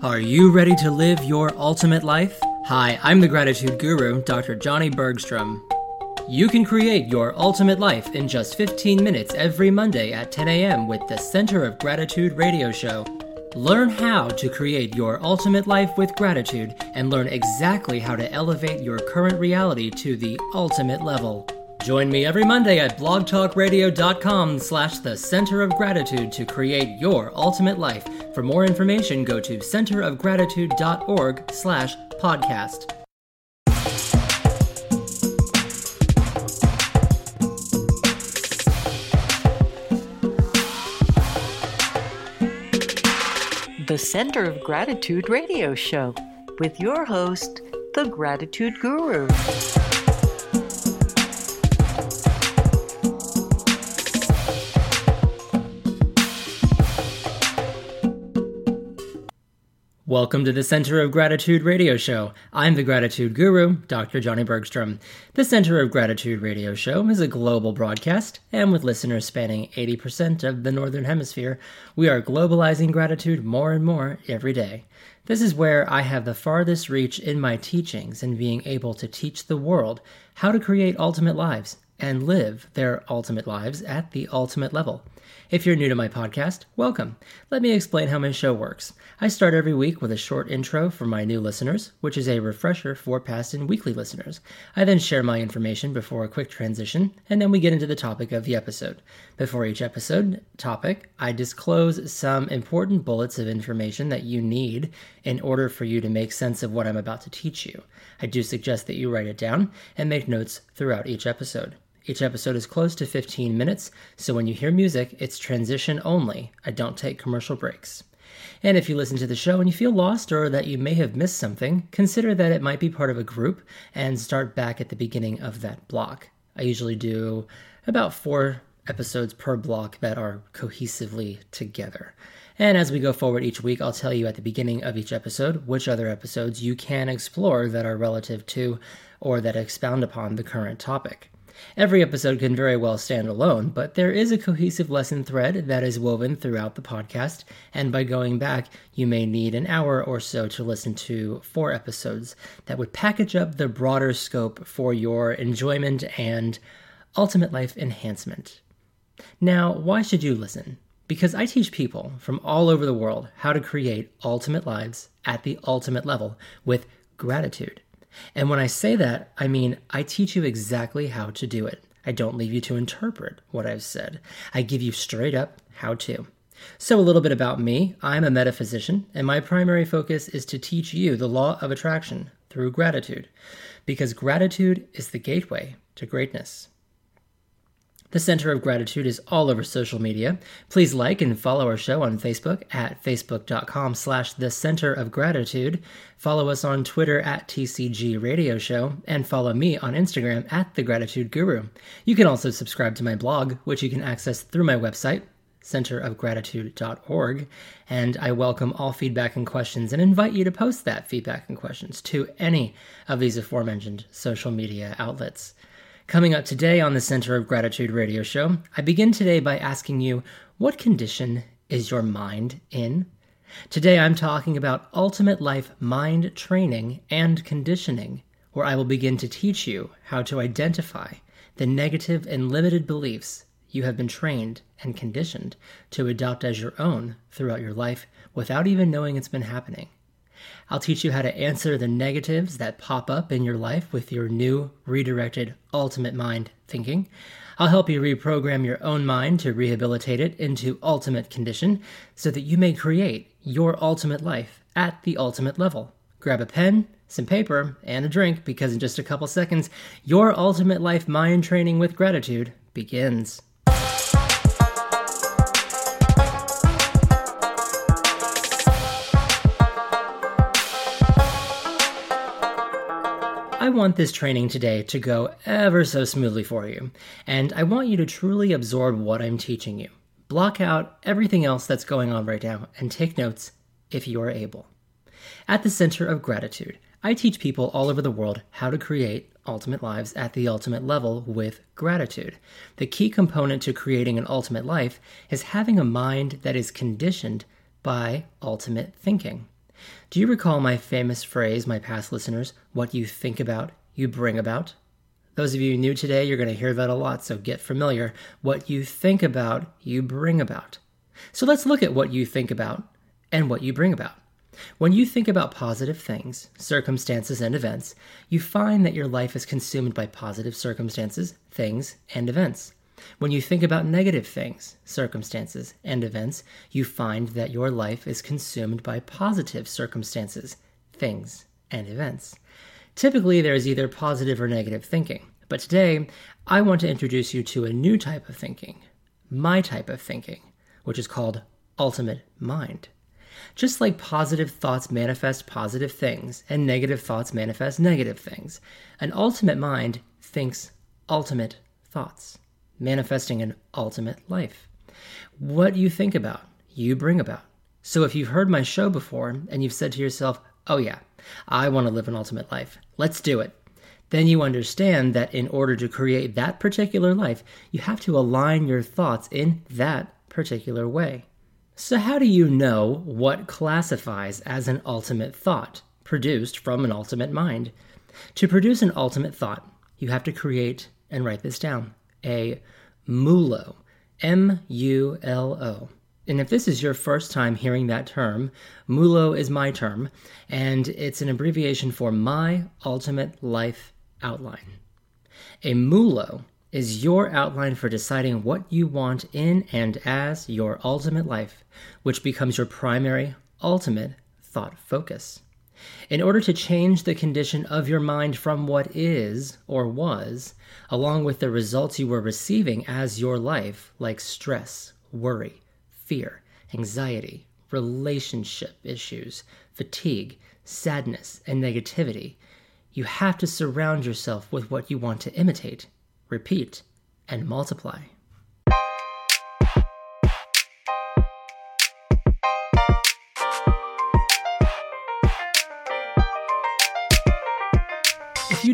Are you ready to live your ultimate life? Hi, I'm the gratitude guru, Dr. Johnny Bergstrom. You can create your ultimate life in just 15 minutes every Monday at 10 a.m. with the Center of Gratitude radio show. Learn how to create your ultimate life with gratitude and learn exactly how to elevate your current reality to the ultimate level. Join me every Monday at blogtalkradio.com slash the center of gratitude to create your ultimate life. For more information, go to centerofgratitude.org slash podcast. The Center of Gratitude radio show with your host, the Gratitude Guru. Welcome to the Center of Gratitude radio show. I'm the Gratitude Guru, Dr. Johnny Bergstrom. The Center of Gratitude radio show is a global broadcast, and with listeners spanning 80% of the Northern Hemisphere, we are globalizing gratitude more and more every day. This is where I have the farthest reach in my teachings in being able to teach the world how to create ultimate lives and live their ultimate lives at the ultimate level. If you're new to my podcast, welcome. Let me explain how my show works. I start every week with a short intro for my new listeners, which is a refresher for past and weekly listeners. I then share my information before a quick transition, and then we get into the topic of the episode. Before each episode topic, I disclose some important bullets of information that you need in order for you to make sense of what I'm about to teach you. I do suggest that you write it down and make notes throughout each episode. Each episode is close to 15 minutes, so when you hear music, it's transition only. I don't take commercial breaks. And if you listen to the show and you feel lost or that you may have missed something, consider that it might be part of a group and start back at the beginning of that block. I usually do about four episodes per block that are cohesively together. And as we go forward each week, I'll tell you at the beginning of each episode which other episodes you can explore that are relative to or that expound upon the current topic. Every episode can very well stand alone, but there is a cohesive lesson thread that is woven throughout the podcast, and by going back, you may need an hour or so to listen to four episodes that would package up the broader scope for your enjoyment and ultimate life enhancement. Now, why should you listen? Because I teach people from all over the world how to create ultimate lives at the ultimate level with gratitude. And when I say that, I mean I teach you exactly how to do it. I don't leave you to interpret what I've said. I give you straight up how to. So, a little bit about me. I'm a metaphysician, and my primary focus is to teach you the law of attraction through gratitude, because gratitude is the gateway to greatness. The Center of Gratitude is all over social media. Please like and follow our show on Facebook at facebook.com slash the Center of Gratitude. Follow us on Twitter at TCG Radio Show, and follow me on Instagram at The Gratitude Guru. You can also subscribe to my blog, which you can access through my website, centerofgratitude.org, and I welcome all feedback and questions and invite you to post that feedback and questions to any of these aforementioned social media outlets. Coming up today on the Center of Gratitude radio show, I begin today by asking you what condition is your mind in? Today I'm talking about ultimate life mind training and conditioning, where I will begin to teach you how to identify the negative and limited beliefs you have been trained and conditioned to adopt as your own throughout your life without even knowing it's been happening. I'll teach you how to answer the negatives that pop up in your life with your new redirected ultimate mind thinking. I'll help you reprogram your own mind to rehabilitate it into ultimate condition so that you may create your ultimate life at the ultimate level. Grab a pen, some paper, and a drink because in just a couple seconds, your ultimate life mind training with gratitude begins. Want this training today to go ever so smoothly for you, and I want you to truly absorb what I'm teaching you. Block out everything else that's going on right now and take notes if you are able. At the Center of Gratitude, I teach people all over the world how to create ultimate lives at the ultimate level with gratitude. The key component to creating an ultimate life is having a mind that is conditioned by ultimate thinking. Do you recall my famous phrase, my past listeners, what you think about, you bring about? Those of you new today, you're going to hear that a lot, so get familiar. What you think about, you bring about. So let's look at what you think about and what you bring about. When you think about positive things, circumstances, and events, you find that your life is consumed by positive circumstances, things, and events. When you think about negative things, circumstances, and events, you find that your life is consumed by positive circumstances, things, and events. Typically, there is either positive or negative thinking, but today I want to introduce you to a new type of thinking, my type of thinking, which is called ultimate mind. Just like positive thoughts manifest positive things and negative thoughts manifest negative things, an ultimate mind thinks ultimate thoughts, manifesting an ultimate life. What you think about, you bring about. So if you've heard my show before and you've said to yourself, oh yeah, I want to live an ultimate life, let's do it. Then you understand that in order to create that particular life, you have to align your thoughts in that particular way. So, how do you know what classifies as an ultimate thought produced from an ultimate mind? To produce an ultimate thought, you have to create and write this down a MULO. M U L O. And if this is your first time hearing that term, MULO is my term, and it's an abbreviation for My Ultimate Life Outline. A MULO is your outline for deciding what you want in and as your ultimate life, which becomes your primary, ultimate thought focus. In order to change the condition of your mind from what is or was, along with the results you were receiving as your life, like stress, worry, fear, anxiety, relationship issues, fatigue, sadness, and negativity, you have to surround yourself with what you want to imitate repeat, and multiply.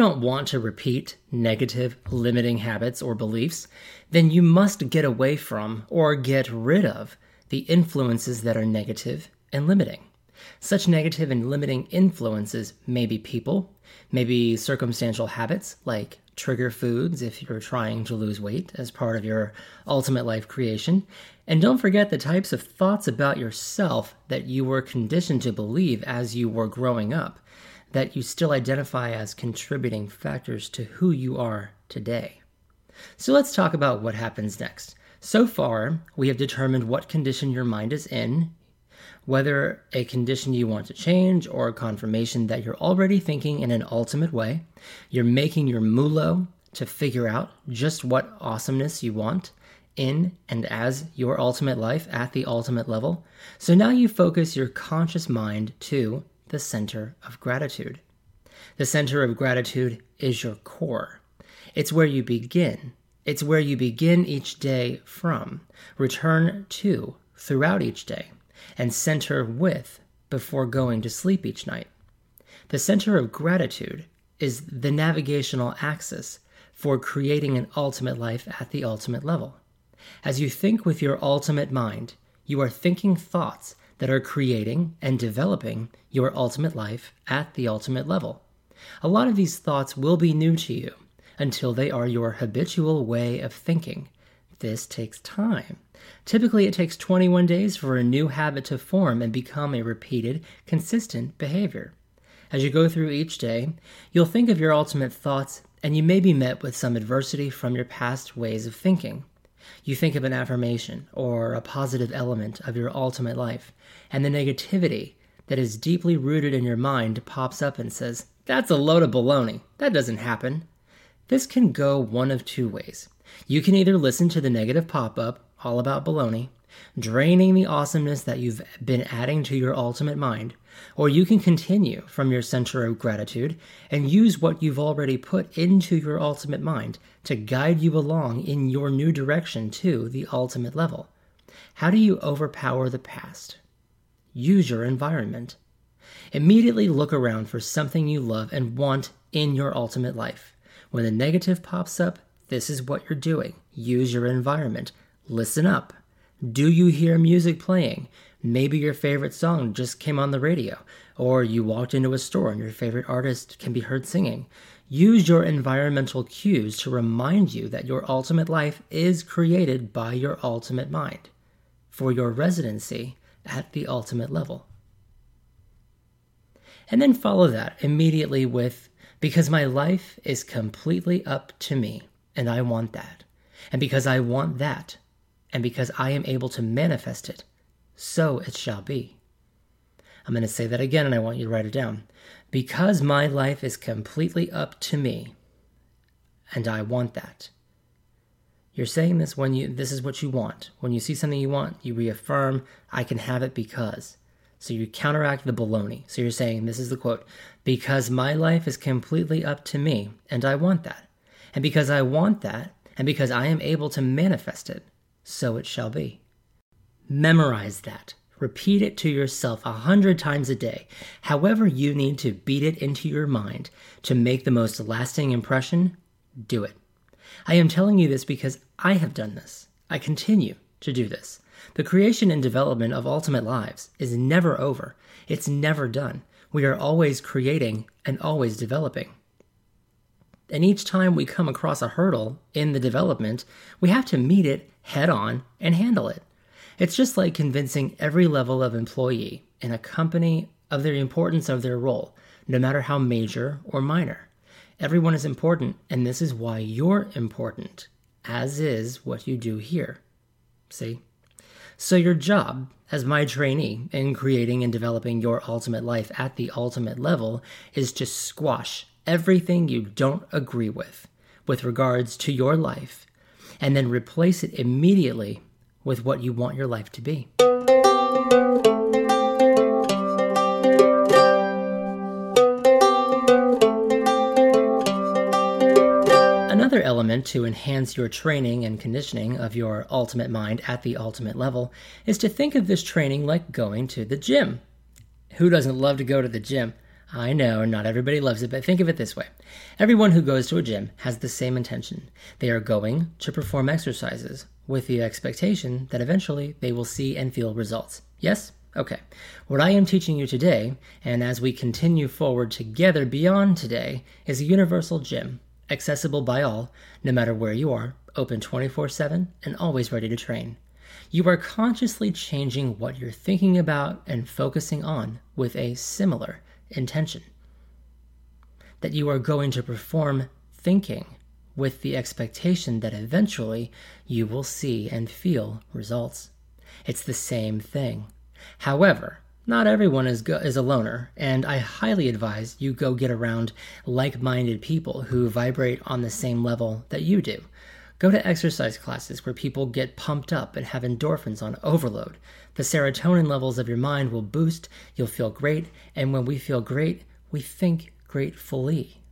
Don't want to repeat negative, limiting habits or beliefs, then you must get away from or get rid of the influences that are negative and limiting. Such negative and limiting influences may be people, may be circumstantial habits like trigger foods if you're trying to lose weight as part of your ultimate life creation. And don't forget the types of thoughts about yourself that you were conditioned to believe as you were growing up, that you still identify as contributing factors to who you are today. So let's talk about what happens next. So far, we have determined what condition your mind is in whether a condition you want to change or a confirmation that you're already thinking in an ultimate way. You're making your MULO to figure out just what awesomeness you want in and as your ultimate life at the ultimate level. So now you focus your conscious mind to the center of gratitude. The center of gratitude is your core. It's where you begin. It's where you begin each day from, return to throughout each day and center with before going to sleep each night. The center of gratitude is the navigational axis for creating an ultimate life at the ultimate level. As you think with your ultimate mind, you are thinking thoughts that are creating and developing your ultimate life at the ultimate level. A lot of these thoughts will be new to you until they are your habitual way of thinking. This takes time. Typically, it takes 21 days for a new habit to form and become a repeated, consistent behavior. As you go through each day, you'll think of your ultimate thoughts, and you may be met with some adversity from your past ways of thinking. You think of an affirmation or a positive element of your ultimate life, and the negativity that is deeply rooted in your mind pops up and says, That's a load of baloney. That doesn't happen. This can go one of two ways. You can either listen to the negative pop up all about baloney, draining the awesomeness that you've been adding to your ultimate mind, or you can continue from your center of gratitude and use what you've already put into your ultimate mind to guide you along in your new direction to the ultimate level. How do you overpower the past? Use your environment. Immediately look around for something you love and want in your ultimate life. When the negative pops up, this is what you're doing. Use your environment. Listen up. Do you hear music playing? Maybe your favorite song just came on the radio, or you walked into a store and your favorite artist can be heard singing. Use your environmental cues to remind you that your ultimate life is created by your ultimate mind for your residency at the ultimate level. And then follow that immediately with, because my life is completely up to me, and I want that. And because I want that, and because I am able to manifest it, so it shall be. I'm going to say that again, and I want you to write it down. Because my life is completely up to me, and I want that. You're saying this when you this is what you want. When you see something you want, you reaffirm, I can have it because. So you counteract the baloney. So you're saying, this is the quote, because my life is completely up to me, and I want that. And because I want that, and because I am able to manifest it, so it shall be. Memorize that. Repeat it to yourself a hundred times a day, however you need to beat it into your mind to make the most lasting impression, do it. I am telling you this because I have done this. I continue to do this. The creation and development of ultimate lives is never over. It's never done. We are always creating and always developing. And each time we come across a hurdle in the development, we have to meet it head on and handle it. It's just like convincing every level of employee in a company of the importance of their role, no matter how major or minor. Everyone is important, and this is why you're important, as is what you do here. See? So, your job as my trainee in creating and developing your ultimate life at the ultimate level is to squash everything you don't agree with with regards to your life and then replace it immediately with what you want your life to be. Another element to enhance your training and conditioning of your ultimate mind at the ultimate level is to think of this training like going to the gym. Who doesn't love to go to the gym? I know not everybody loves it, but think of it this way. Everyone who goes to a gym has the same intention. They are going to perform exercises with the expectation that eventually they will see and feel results. Yes? Okay. What I am teaching you today, and as we continue forward together beyond today, is a universal gym, accessible by all, no matter where you are, open 24 7, and always ready to train. You are consciously changing what you're thinking about and focusing on with a similar intention. That you are going to perform thinking with the expectation that eventually you will see and feel results. It's the same thing. However, not everyone is, go- is a loner, and I highly advise you go get around like minded people who vibrate on the same level that you do. Go to exercise classes where people get pumped up and have endorphins on overload. The serotonin levels of your mind will boost, you'll feel great, and when we feel great, we think gratefully.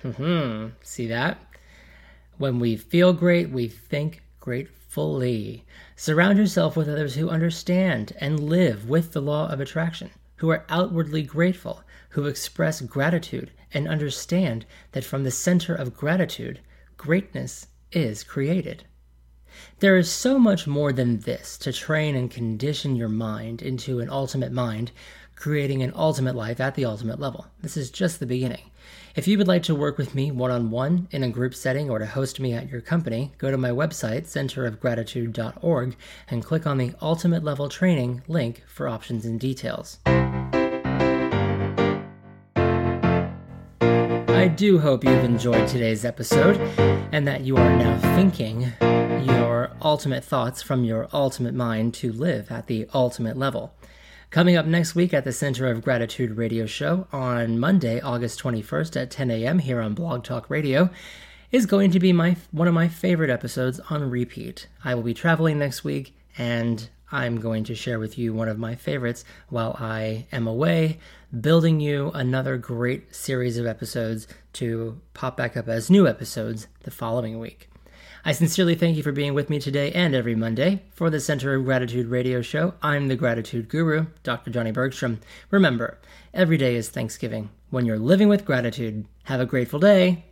Hmm, see that? When we feel great, we think gratefully. Surround yourself with others who understand and live with the law of attraction, who are outwardly grateful, who express gratitude and understand that from the center of gratitude, greatness is created. There is so much more than this to train and condition your mind into an ultimate mind, creating an ultimate life at the ultimate level. This is just the beginning. If you would like to work with me one on one in a group setting or to host me at your company, go to my website, centerofgratitude.org, and click on the Ultimate Level Training link for options and details. I do hope you've enjoyed today's episode and that you are now thinking your ultimate thoughts from your ultimate mind to live at the ultimate level. Coming up next week at the Center of Gratitude radio show on Monday, August 21st at 10 a.m. here on Blog Talk Radio is going to be my one of my favorite episodes on repeat. I will be traveling next week and I'm going to share with you one of my favorites while I am away, building you another great series of episodes to pop back up as new episodes the following week. I sincerely thank you for being with me today and every Monday for the Center of Gratitude radio show. I'm the Gratitude Guru, Dr. Johnny Bergstrom. Remember, every day is Thanksgiving. When you're living with gratitude, have a grateful day